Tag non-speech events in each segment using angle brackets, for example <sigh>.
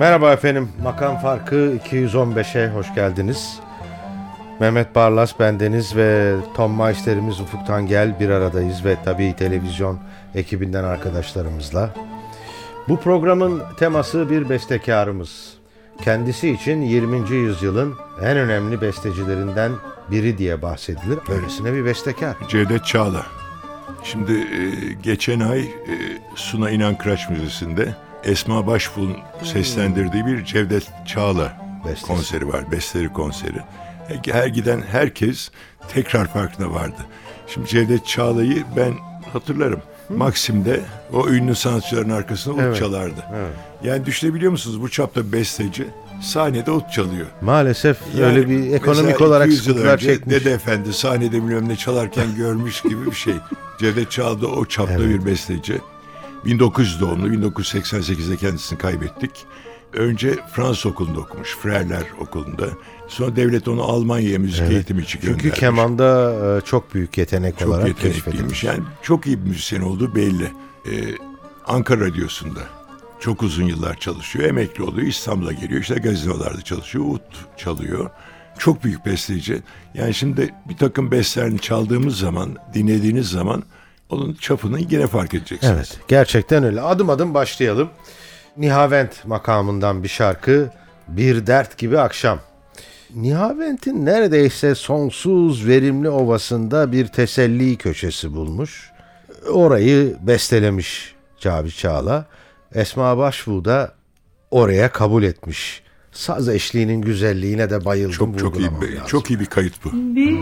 Merhaba efendim, Makam Farkı 215'e hoş geldiniz. Mehmet Barlas bendeniz ve Tom Meister'imiz Ufuk Tangel bir aradayız ve tabii televizyon ekibinden arkadaşlarımızla. Bu programın teması bir bestekarımız. Kendisi için 20. yüzyılın en önemli bestecilerinden biri diye bahsedilir. Öylesine bir bestekar. Cevdet Çağla. Şimdi e, geçen ay e, Suna İnan Kıraç Müzesi'nde Esma Başbuğ'un seslendirdiği bir Cevdet Çağla Bestesi. konseri var. Besteri konseri. Her giden herkes tekrar farkına vardı. Şimdi Cevdet Çağla'yı ben hatırlarım. Maksim'de o ünlü sanatçıların arkasında ut Evet, çalardı. evet. Yani düşünebiliyor musunuz bu çapta besteci sahnede ut çalıyor. Maalesef Yani öyle bir ekonomik olarak 200 yıl sıkıntılar çekmiş. Dede Efendi sahnede bilmem ne çalarken görmüş gibi bir şey. <laughs> Cevdet Çağla o çapta Evet. bir besteci. 1900 doğumlu, 1988'de kendisini kaybettik. Önce Fransız okulunda okumuş, Frerler okulunda. Sonra devlet onu Almanya'ya müzik Evet. eğitimi için göndermiş. Çünkü kemanda e, çok büyük yetenek çok olarak yetenekliymiş. keşfedilmiş. Yani çok iyi bir müzisyen olduğu belli. Ee, Ankara Radyosu'nda çok uzun yıllar çalışıyor. Emekli oluyor. İstanbul'a geliyor. İşte gazinolarda çalışıyor. Ut çalıyor. Çok büyük besteci. Yani şimdi bir takım bestlerini çaldığımız zaman, dinlediğiniz zaman onun çapını yine fark edeceksiniz. Evet, gerçekten öyle. Adım adım başlayalım. Nihavent makamından bir şarkı, Bir Dert Gibi Akşam. Nihavent'in neredeyse sonsuz verimli ovasında bir teselli köşesi bulmuş. Orayı bestelemiş Cavit Çağla. Esma Başbuğ da oraya kabul etmiş. Saz eşliğinin güzelliğine de bayıldım. Çok çok iyi, lazım. çok iyi bir kayıt bu. Bir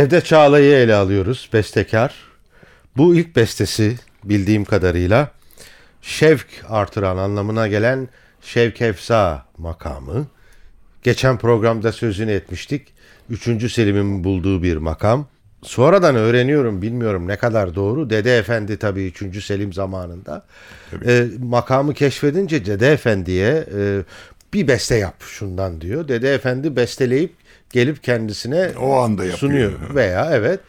Cevdet Çağla'yı ele alıyoruz, bestekar. Bu ilk bestesi bildiğim kadarıyla şevk artıran anlamına gelen şevk efsa makamı. Geçen programda sözünü etmiştik. Üçüncü Selim'in bulduğu bir makam. Sonradan öğreniyorum bilmiyorum ne kadar doğru. Dede Efendi tabii 3. Selim zamanında e, makamı keşfedince Dede Efendi'ye e, bir beste yap şundan diyor. Dede Efendi besteleyip gelip kendisine O anda yapıyor. sunuyor veya evet.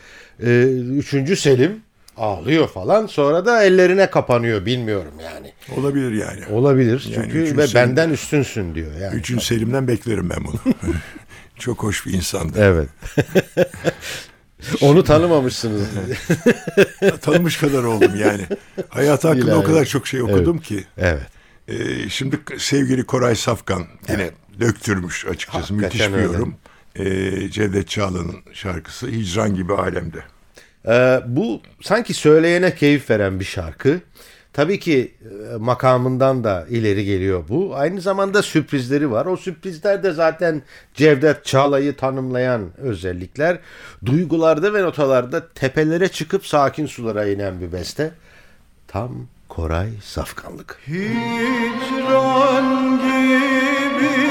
E, 3. Selim ağlıyor falan sonra da ellerine kapanıyor bilmiyorum yani. Olabilir yani. Olabilir Yani çünkü üçüncü ve Selim- benden üstünsün diyor yani. Üçüncü Selim'den beklerim ben bunu. <laughs> Çok hoş bir insandı. Evet. <laughs> Onu tanımamışsınız. <laughs> Tanımış kadar oldum yani. Hayat hakkında İlahi. o kadar çok şey okudum ki. evet. Ee, şimdi sevgili Koray Safkan yine döktürmüş açıkçası. Hakikaten Müthiş bir öyle. Ee, Cevdet Çağla'nın şarkısı Hicran gibi alemde. Ee, bu sanki söyleyene keyif veren bir şarkı. Tabii ki e, makamından da ileri geliyor bu. Aynı zamanda sürprizleri var. O sürprizler de zaten Cevdet Çağla'yı tanımlayan özellikler. Duygularda ve notalarda tepelere çıkıp sakin sulara inen bir beste. Tam Koray Safkanlık. Hicran gibi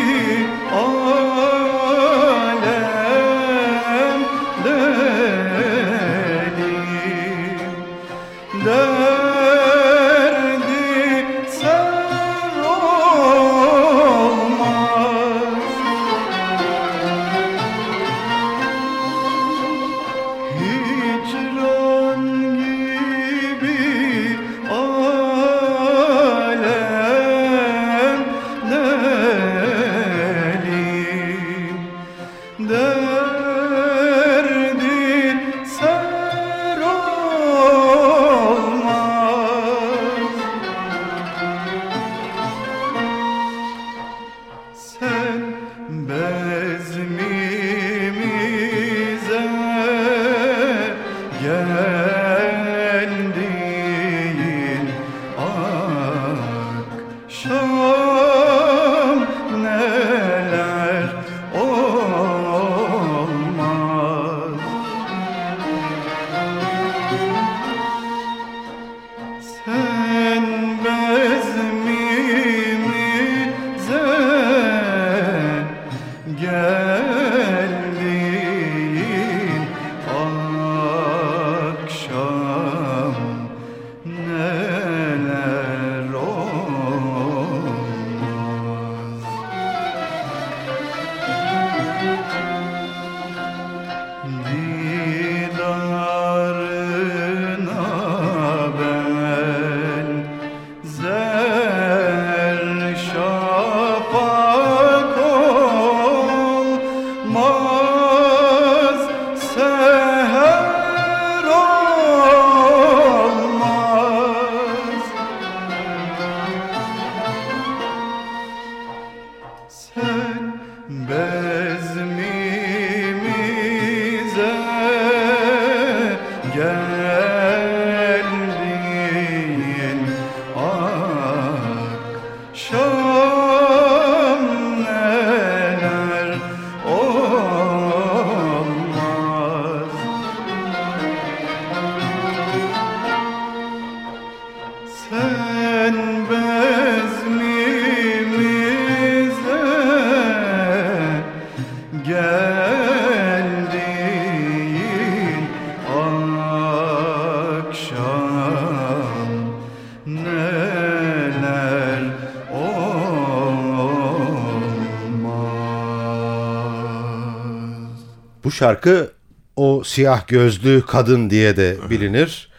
şarkı o siyah gözlü kadın diye de bilinir.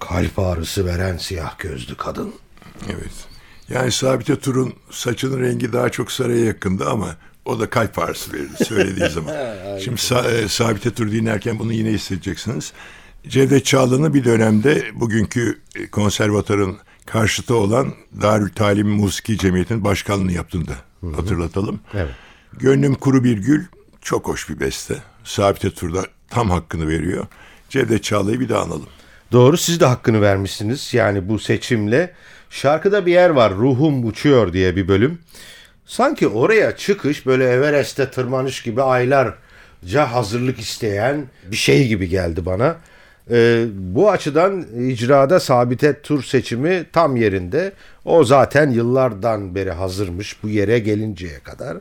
Kalp ağrısı veren siyah gözlü kadın. Evet. Yani Sabite Tur'un saçının rengi daha çok sarıya yakındı ama o da kalp ağrısı verirdi söylediği <laughs> zaman. Şimdi Sa- e, Sabite Tur dinlerken bunu yine hissedeceksiniz. Cevdet Çağlı'nın bir dönemde bugünkü e, konservatörün karşıtı olan Darül Talim Musiki Cemiyeti'nin başkanlığını yaptığını da hatırlatalım. Evet. Gönlüm Kuru Bir Gül çok hoş bir beste. Sabite Tur'da tam hakkını veriyor. Cevdet Çağla'yı bir daha analım. Doğru siz de hakkını vermişsiniz yani bu seçimle. Şarkıda bir yer var Ruhum Uçuyor diye bir bölüm. Sanki oraya çıkış böyle Everest'te tırmanış gibi aylar ca hazırlık isteyen bir şey gibi geldi bana. Ee, bu açıdan icrada Sabite Tur seçimi tam yerinde. O zaten yıllardan beri hazırmış bu yere gelinceye kadar.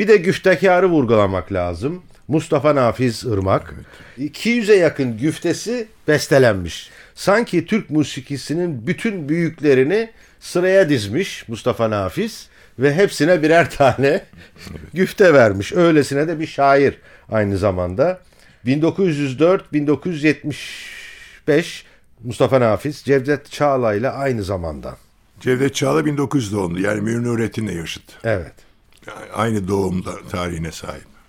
Bir de güftekarı vurgulamak lazım. Mustafa Nafiz Irmak. 200'e yakın güftesi bestelenmiş. Sanki Türk musikisinin bütün büyüklerini sıraya dizmiş Mustafa Nafiz ve hepsine birer <laughs> tane güfte vermiş. Öylesine de bir şair aynı zamanda. 1904-1975 Mustafa Nafiz Cevdet Çağla ile aynı zamanda. Cevdet Çağla 1900 doğumlu yani Münir Nurettin'le yaşıt. Evet. Aynı doğumda tarihine sahip.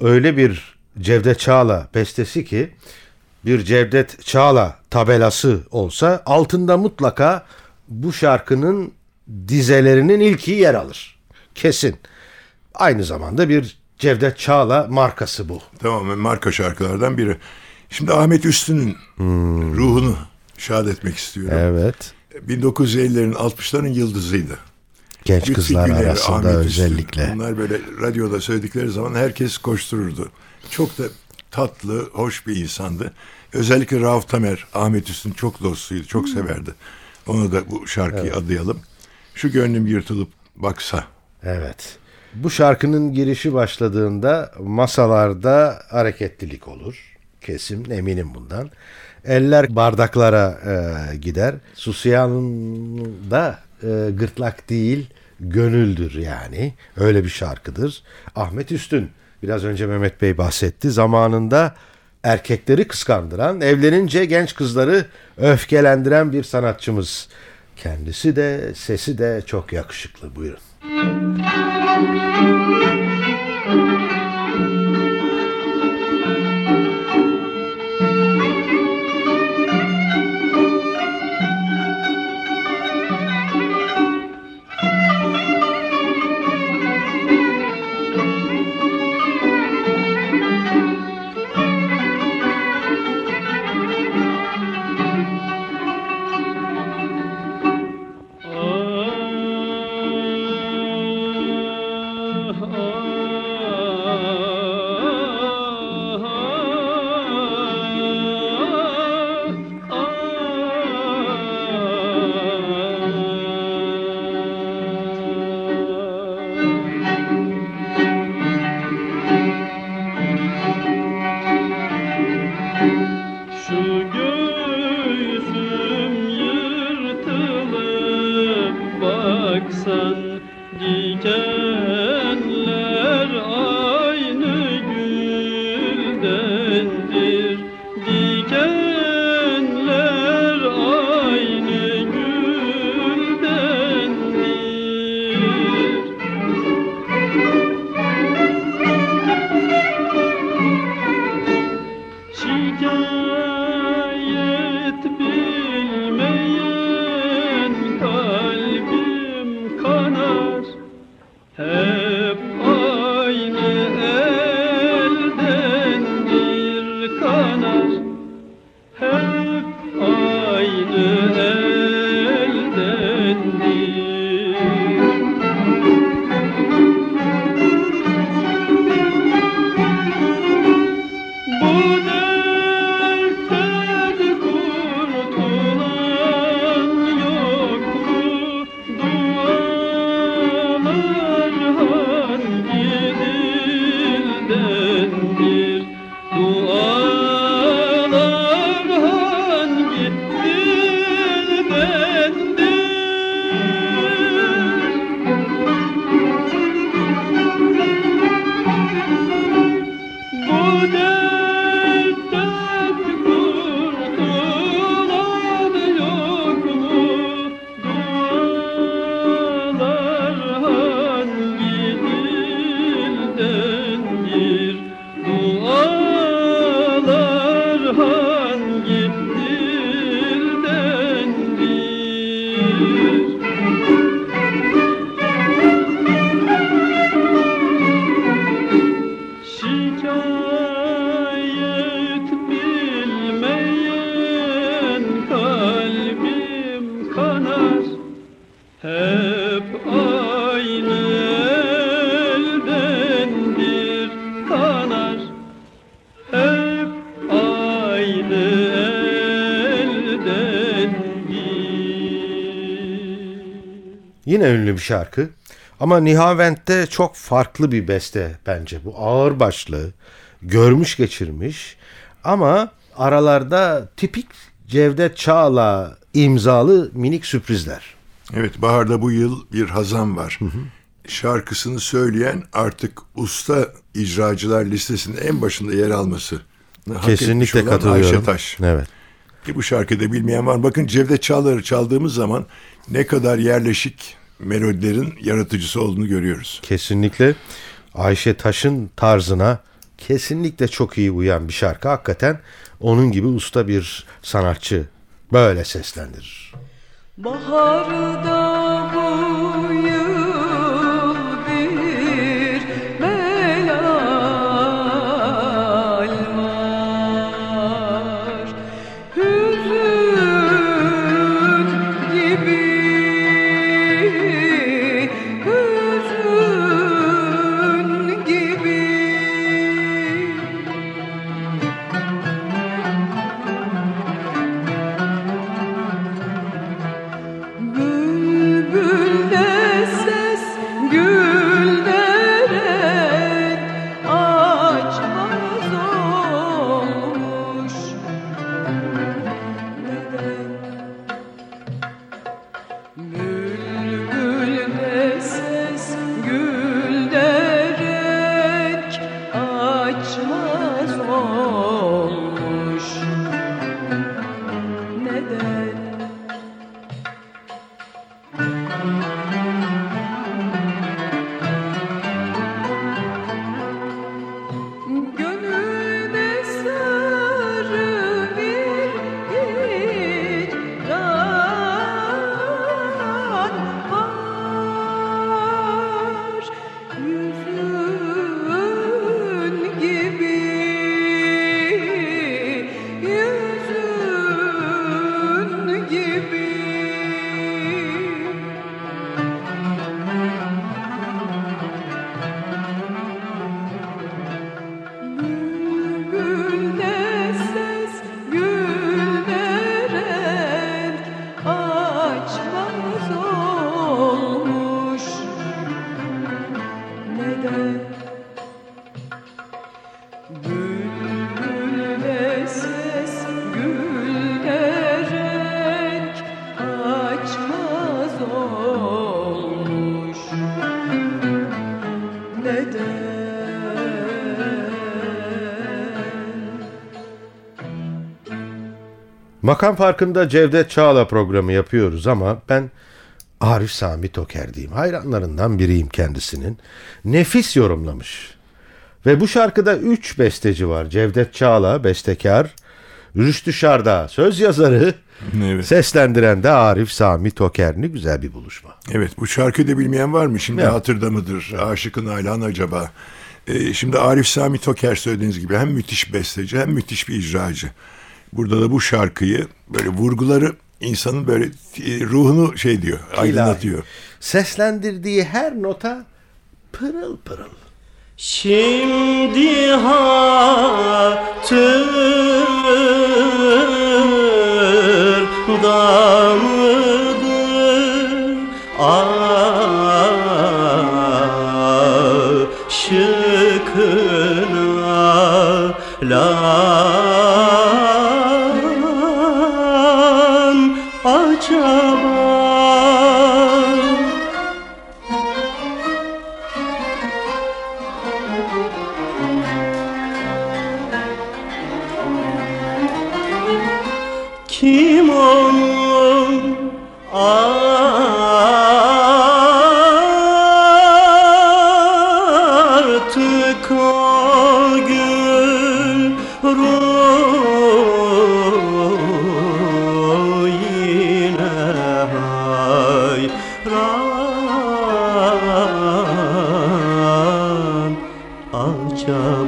Öyle bir Cevdet Çağla bestesi ki bir Cevdet Çağla tabelası olsa altında mutlaka bu şarkının dizelerinin ilki yer alır. Kesin. Aynı zamanda bir Cevdet Çağla markası bu. Tamamen marka şarkılardan biri. Şimdi Ahmet Üstün'ün ruhunu şad etmek istiyorum. Evet. 1950'lerin 60'ların yıldızıydı. Genç Lütfi kızlar Güler, arasında Ahmet Üstün. özellikle. Bunlar böyle radyoda söyledikleri zaman herkes koştururdu. Çok da tatlı, hoş bir insandı. Özellikle Rauf Tamer, Ahmet Üstün çok dostuydu, çok severdi. Onu da bu şarkıyı adayalım. Şu gönlüm yırtılıp baksa. Evet. Bu şarkının girişi başladığında masalarda hareketlilik olur. Kesin eminim bundan. Eller bardaklara e, gider. Susayan'ın da e, gırtlak değil gönüldür yani. Öyle bir şarkıdır. Ahmet Üstün biraz önce Mehmet Bey bahsetti. Zamanında erkekleri kıskandıran, evlenince genç kızları öfkelendiren bir sanatçımız. Kendisi de sesi de çok yakışıklı. Buyurun. Şu Yine ünlü bir şarkı. Ama Nihavent'te çok farklı bir beste bence. Bu ağır başlı, görmüş geçirmiş ama aralarda tipik Cevdet Çağla imzalı minik sürprizler. Evet baharda bu yıl bir hazan var. Şarkısını söyleyen artık usta icracılar listesinde en başında yer alması. Kesinlikle katılıyorum. Ayşe Taş. Evet. Ki bu şarkıda bilmeyen var. Bakın Cevdet Çağlar'ı çaldığımız zaman ne kadar yerleşik melodilerin yaratıcısı olduğunu görüyoruz. Kesinlikle Ayşe Taş'ın tarzına kesinlikle çok iyi uyan bir şarkı. Hakikaten onun gibi usta bir sanatçı böyle seslendirir. Baharda bu yıl Makam farkında Cevdet Çağla programı yapıyoruz ama ben Arif Sami Toker diyeyim. Hayranlarından biriyim kendisinin. Nefis yorumlamış. Ve bu şarkıda üç besteci var. Cevdet Çağla, bestekar. Rüştü Şarda, söz yazarı. Evet. Seslendiren de Arif Sami Toker. Ne güzel bir buluşma. Evet bu şarkıyı da bilmeyen var mı? Şimdi Evet. hatırda mıdır? Aşıkın Aylan acaba? Ee, şimdi Arif Sami Toker söylediğiniz gibi hem müthiş besteci hem müthiş bir icracı. Burada da bu şarkıyı böyle vurguları insanın böyle e, ruhunu şey diyor, aydınlatıyor. Seslendirdiği her nota pırıl pırıl. Şimdi hatırda acaba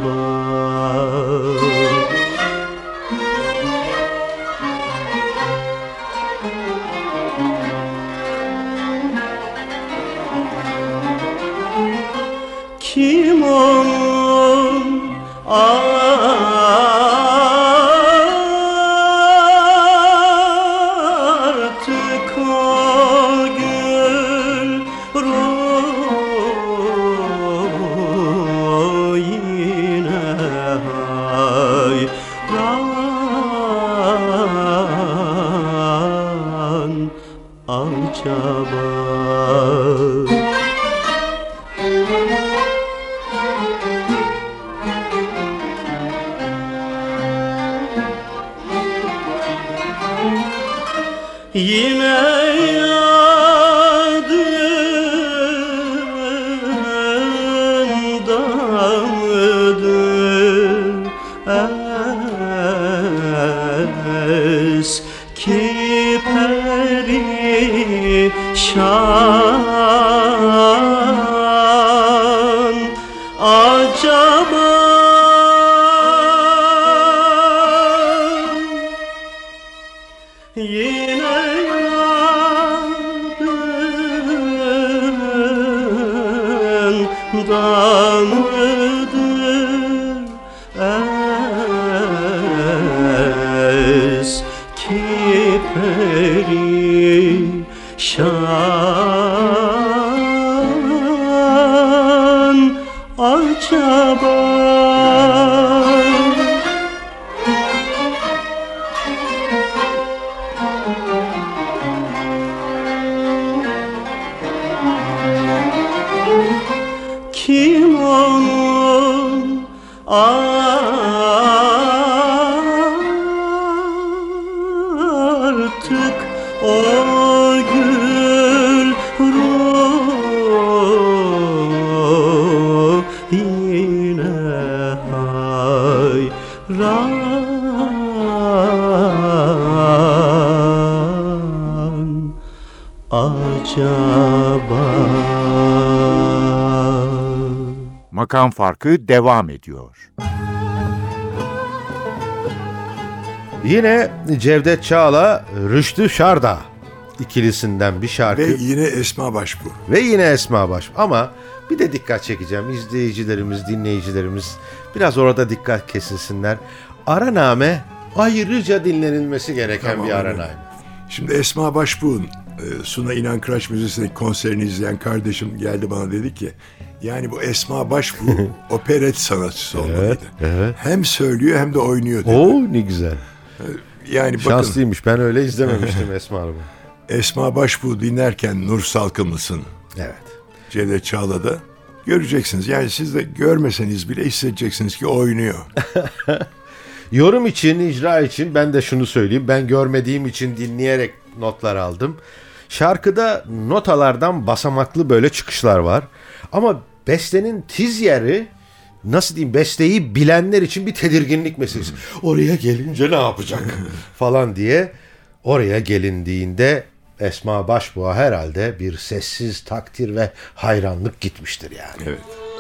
Makam farkı devam ediyor. Yine Cevdet Çağla, Rüştü Şarda ikilisinden bir şarkı. Ve yine Esma Başbu. Ve yine Esma Baş. Ama bir de dikkat çekeceğim. İzleyicilerimiz, dinleyicilerimiz biraz orada dikkat kesilsinler. Araname ayrıca dinlenilmesi gereken Tamam, bir evet. araname. Şimdi Esma Başbuğ'un e, Suna İnan Kıraç Müzesi'ndeki konserini izleyen kardeşim geldi bana dedi ki yani bu Esma Başbuğ <laughs> operet sanatçısı olmalıydı. evet. Hem söylüyor hem de oynuyor dedi. Oo ne güzel. Yani bakın Şanslıymış. Ben öyle izlememiştim <laughs> Esma Hanım'ı. Esma Başbuğ dinlerken Nur Salkımlısın Evet. Cevdet Çağla'da göreceksiniz. Yani siz de görmeseniz bile hissedeceksiniz ki oynuyor. <laughs> Yorum için, icra için ben de şunu söyleyeyim. Ben görmediğim için dinleyerek notlar aldım. Şarkıda notalardan basamaklı böyle çıkışlar var. Ama bestenin tiz yeri nasıl diyeyim besteyi bilenler için bir tedirginlik meselesi. <laughs> Oraya gelince ne yapacak <laughs> falan diye oraya gelindiğinde Esma Başbuğa herhalde bir sessiz takdir ve hayranlık gitmiştir yani. Evet.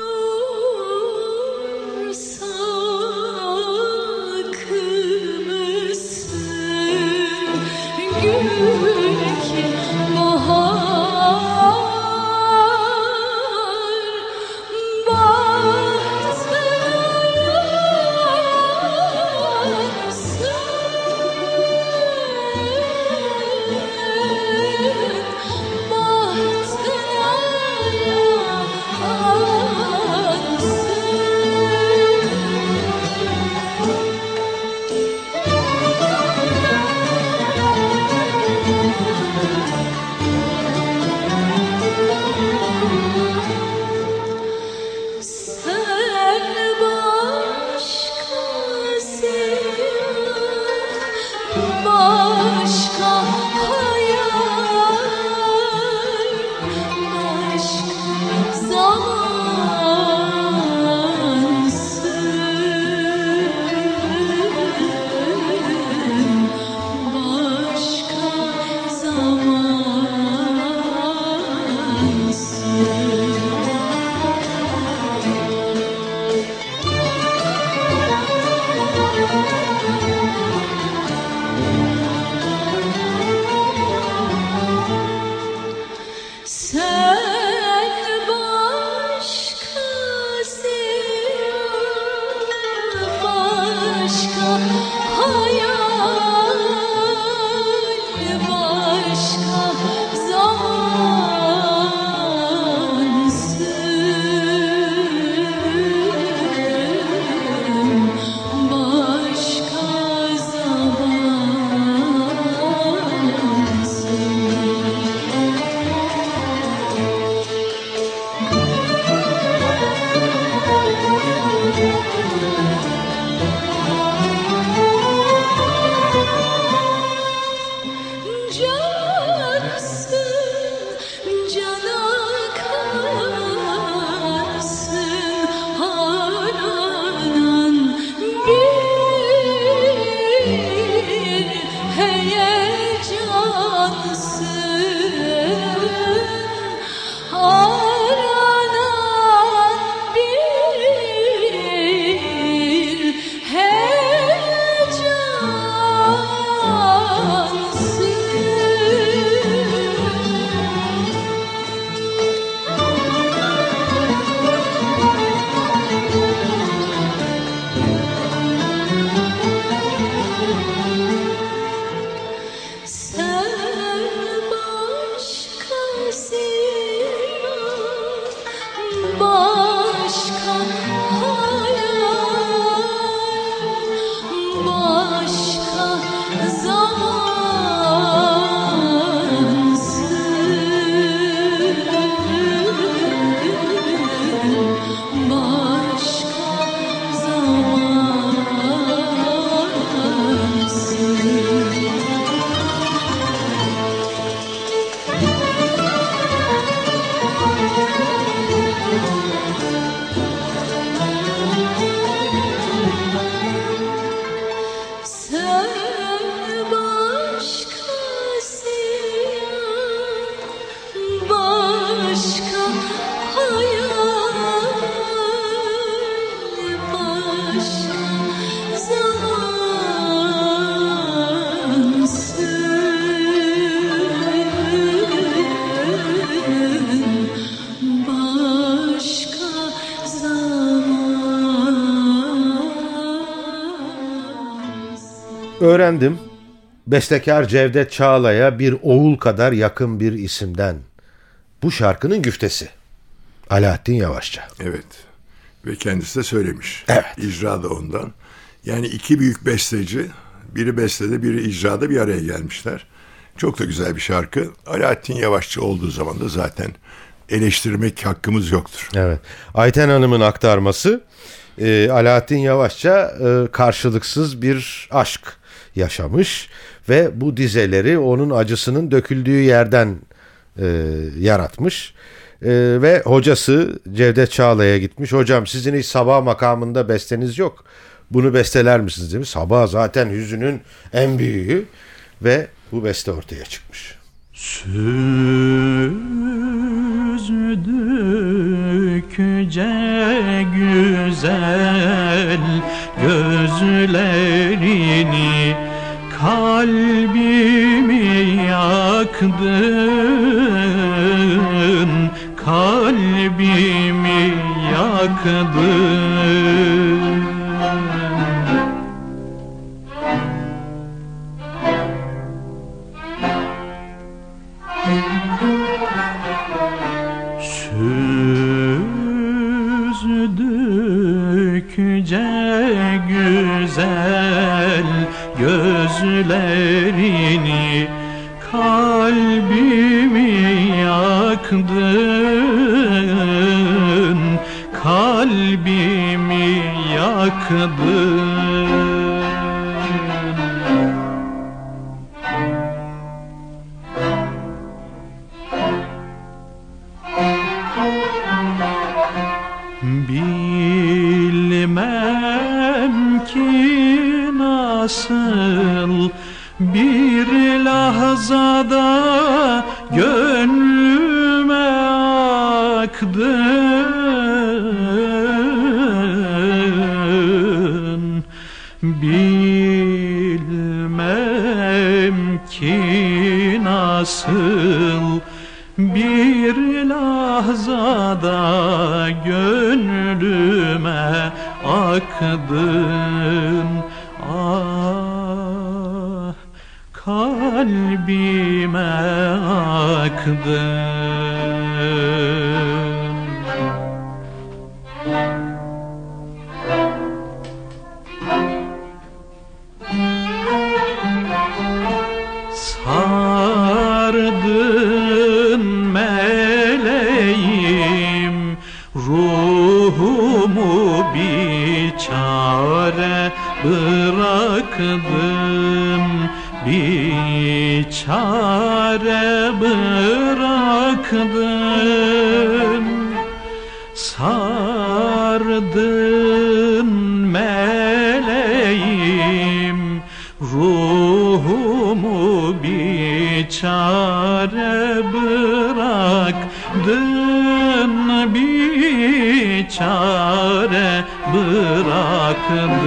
Öğrendim. Bestekar Cevdet Çağla'ya bir oğul kadar yakın bir isimden. Bu şarkının güftesi. Alaaddin Yavaşça. Evet. Ve kendisi de söylemiş. Evet. İcra da ondan. Yani iki büyük besteci, biri bestede, biri icrada bir araya gelmişler. Çok da güzel bir şarkı. Alaaddin Yavaşçı olduğu zaman da zaten eleştirmek hakkımız yoktur. Evet. Ayten Hanım'ın aktarması e, Alaaddin Yavaşça e, karşılıksız bir aşk yaşamış ve bu dizeleri onun acısının döküldüğü yerden e, yaratmış. E, ve hocası Cevdet Çağla'ya gitmiş. Hocam sizin hiç sabah makamında besteniz yok. Bunu besteler misiniz demiş. Sabah zaten hüzünün en büyüğü ve bu beste ortaya çıkmış. Süzdükçe güzel gözlerini Kalbimi yaktın Kalbimi yaktın yaktın Bilmem ki nasıl bir lahzada Bilmem ki nasıl bir lahzada gönlüme aktın Ah kalbime aktın bıraktım. Bir çare Sardın meleğim Ruhumu bir çare bıraktın. Bir çare bıraktın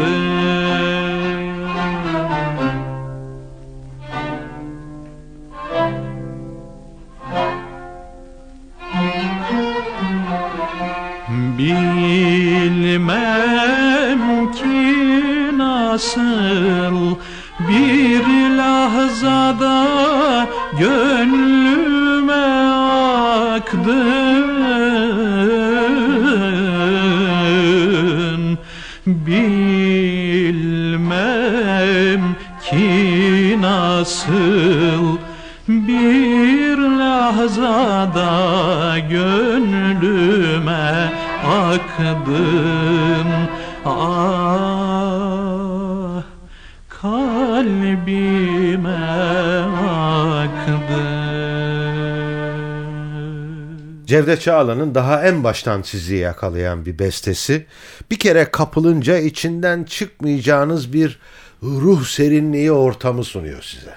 Cevdet Çağla'nın daha en baştan sizi yakalayan bir bestesi. Bir kere kapılınca içinden çıkmayacağınız bir ruh serinliği ortamı sunuyor size.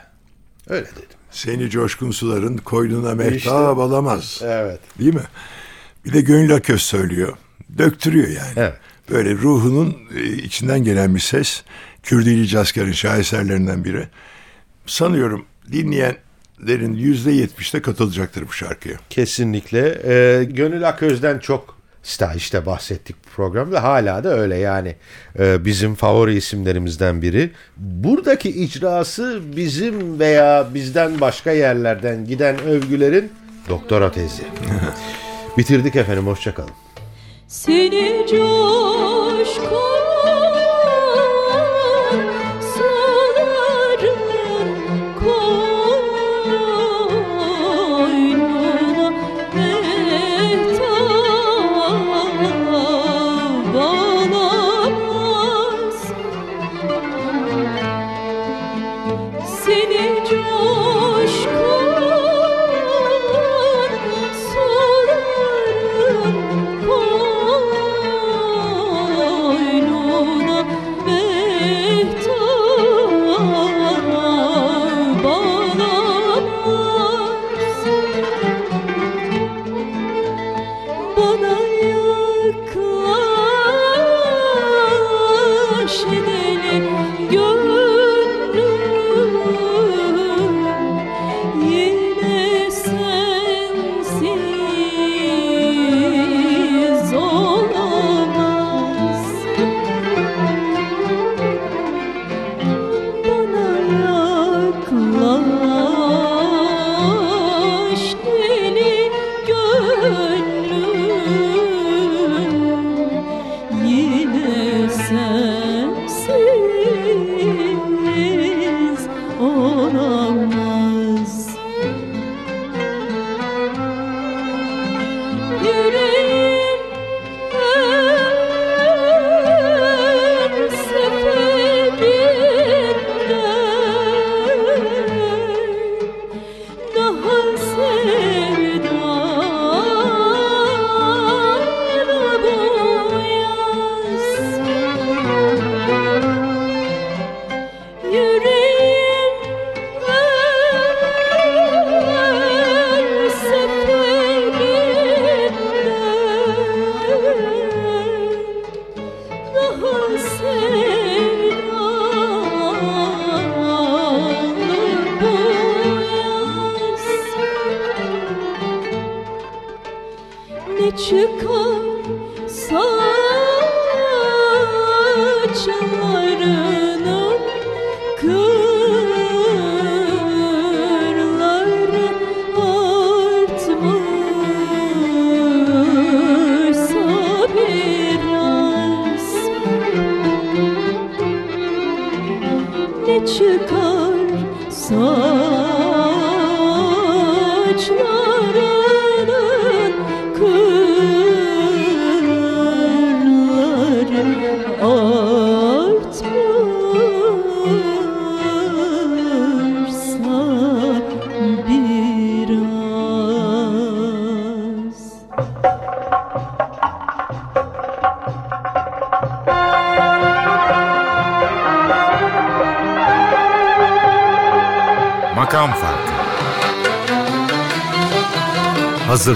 Öyle dedim. Seni coşkun suların koynuna mehtap İşte. alamaz. Evet. Değil mi? Bir de Gönül Aköz söylüyor. Döktürüyor yani. Evet. Böyle ruhunun e, içinden gelen bir ses. Kürdili Caskar'ın şaheserlerinden biri. Sanıyorum dinleyenlerin yüzde yetmişte katılacaktır bu şarkıya. Kesinlikle. Ee, Gönül Aköz'den çok işte, işte bahsettik bu programda. Hala da öyle yani. Ee, bizim favori isimlerimizden biri. Buradaki icrası bizim veya bizden başka yerlerden giden övgülerin doktora tezi. <laughs> Bitirdik efendim. Hoşçakalın. Seni coşkun çıkar. Saçlarının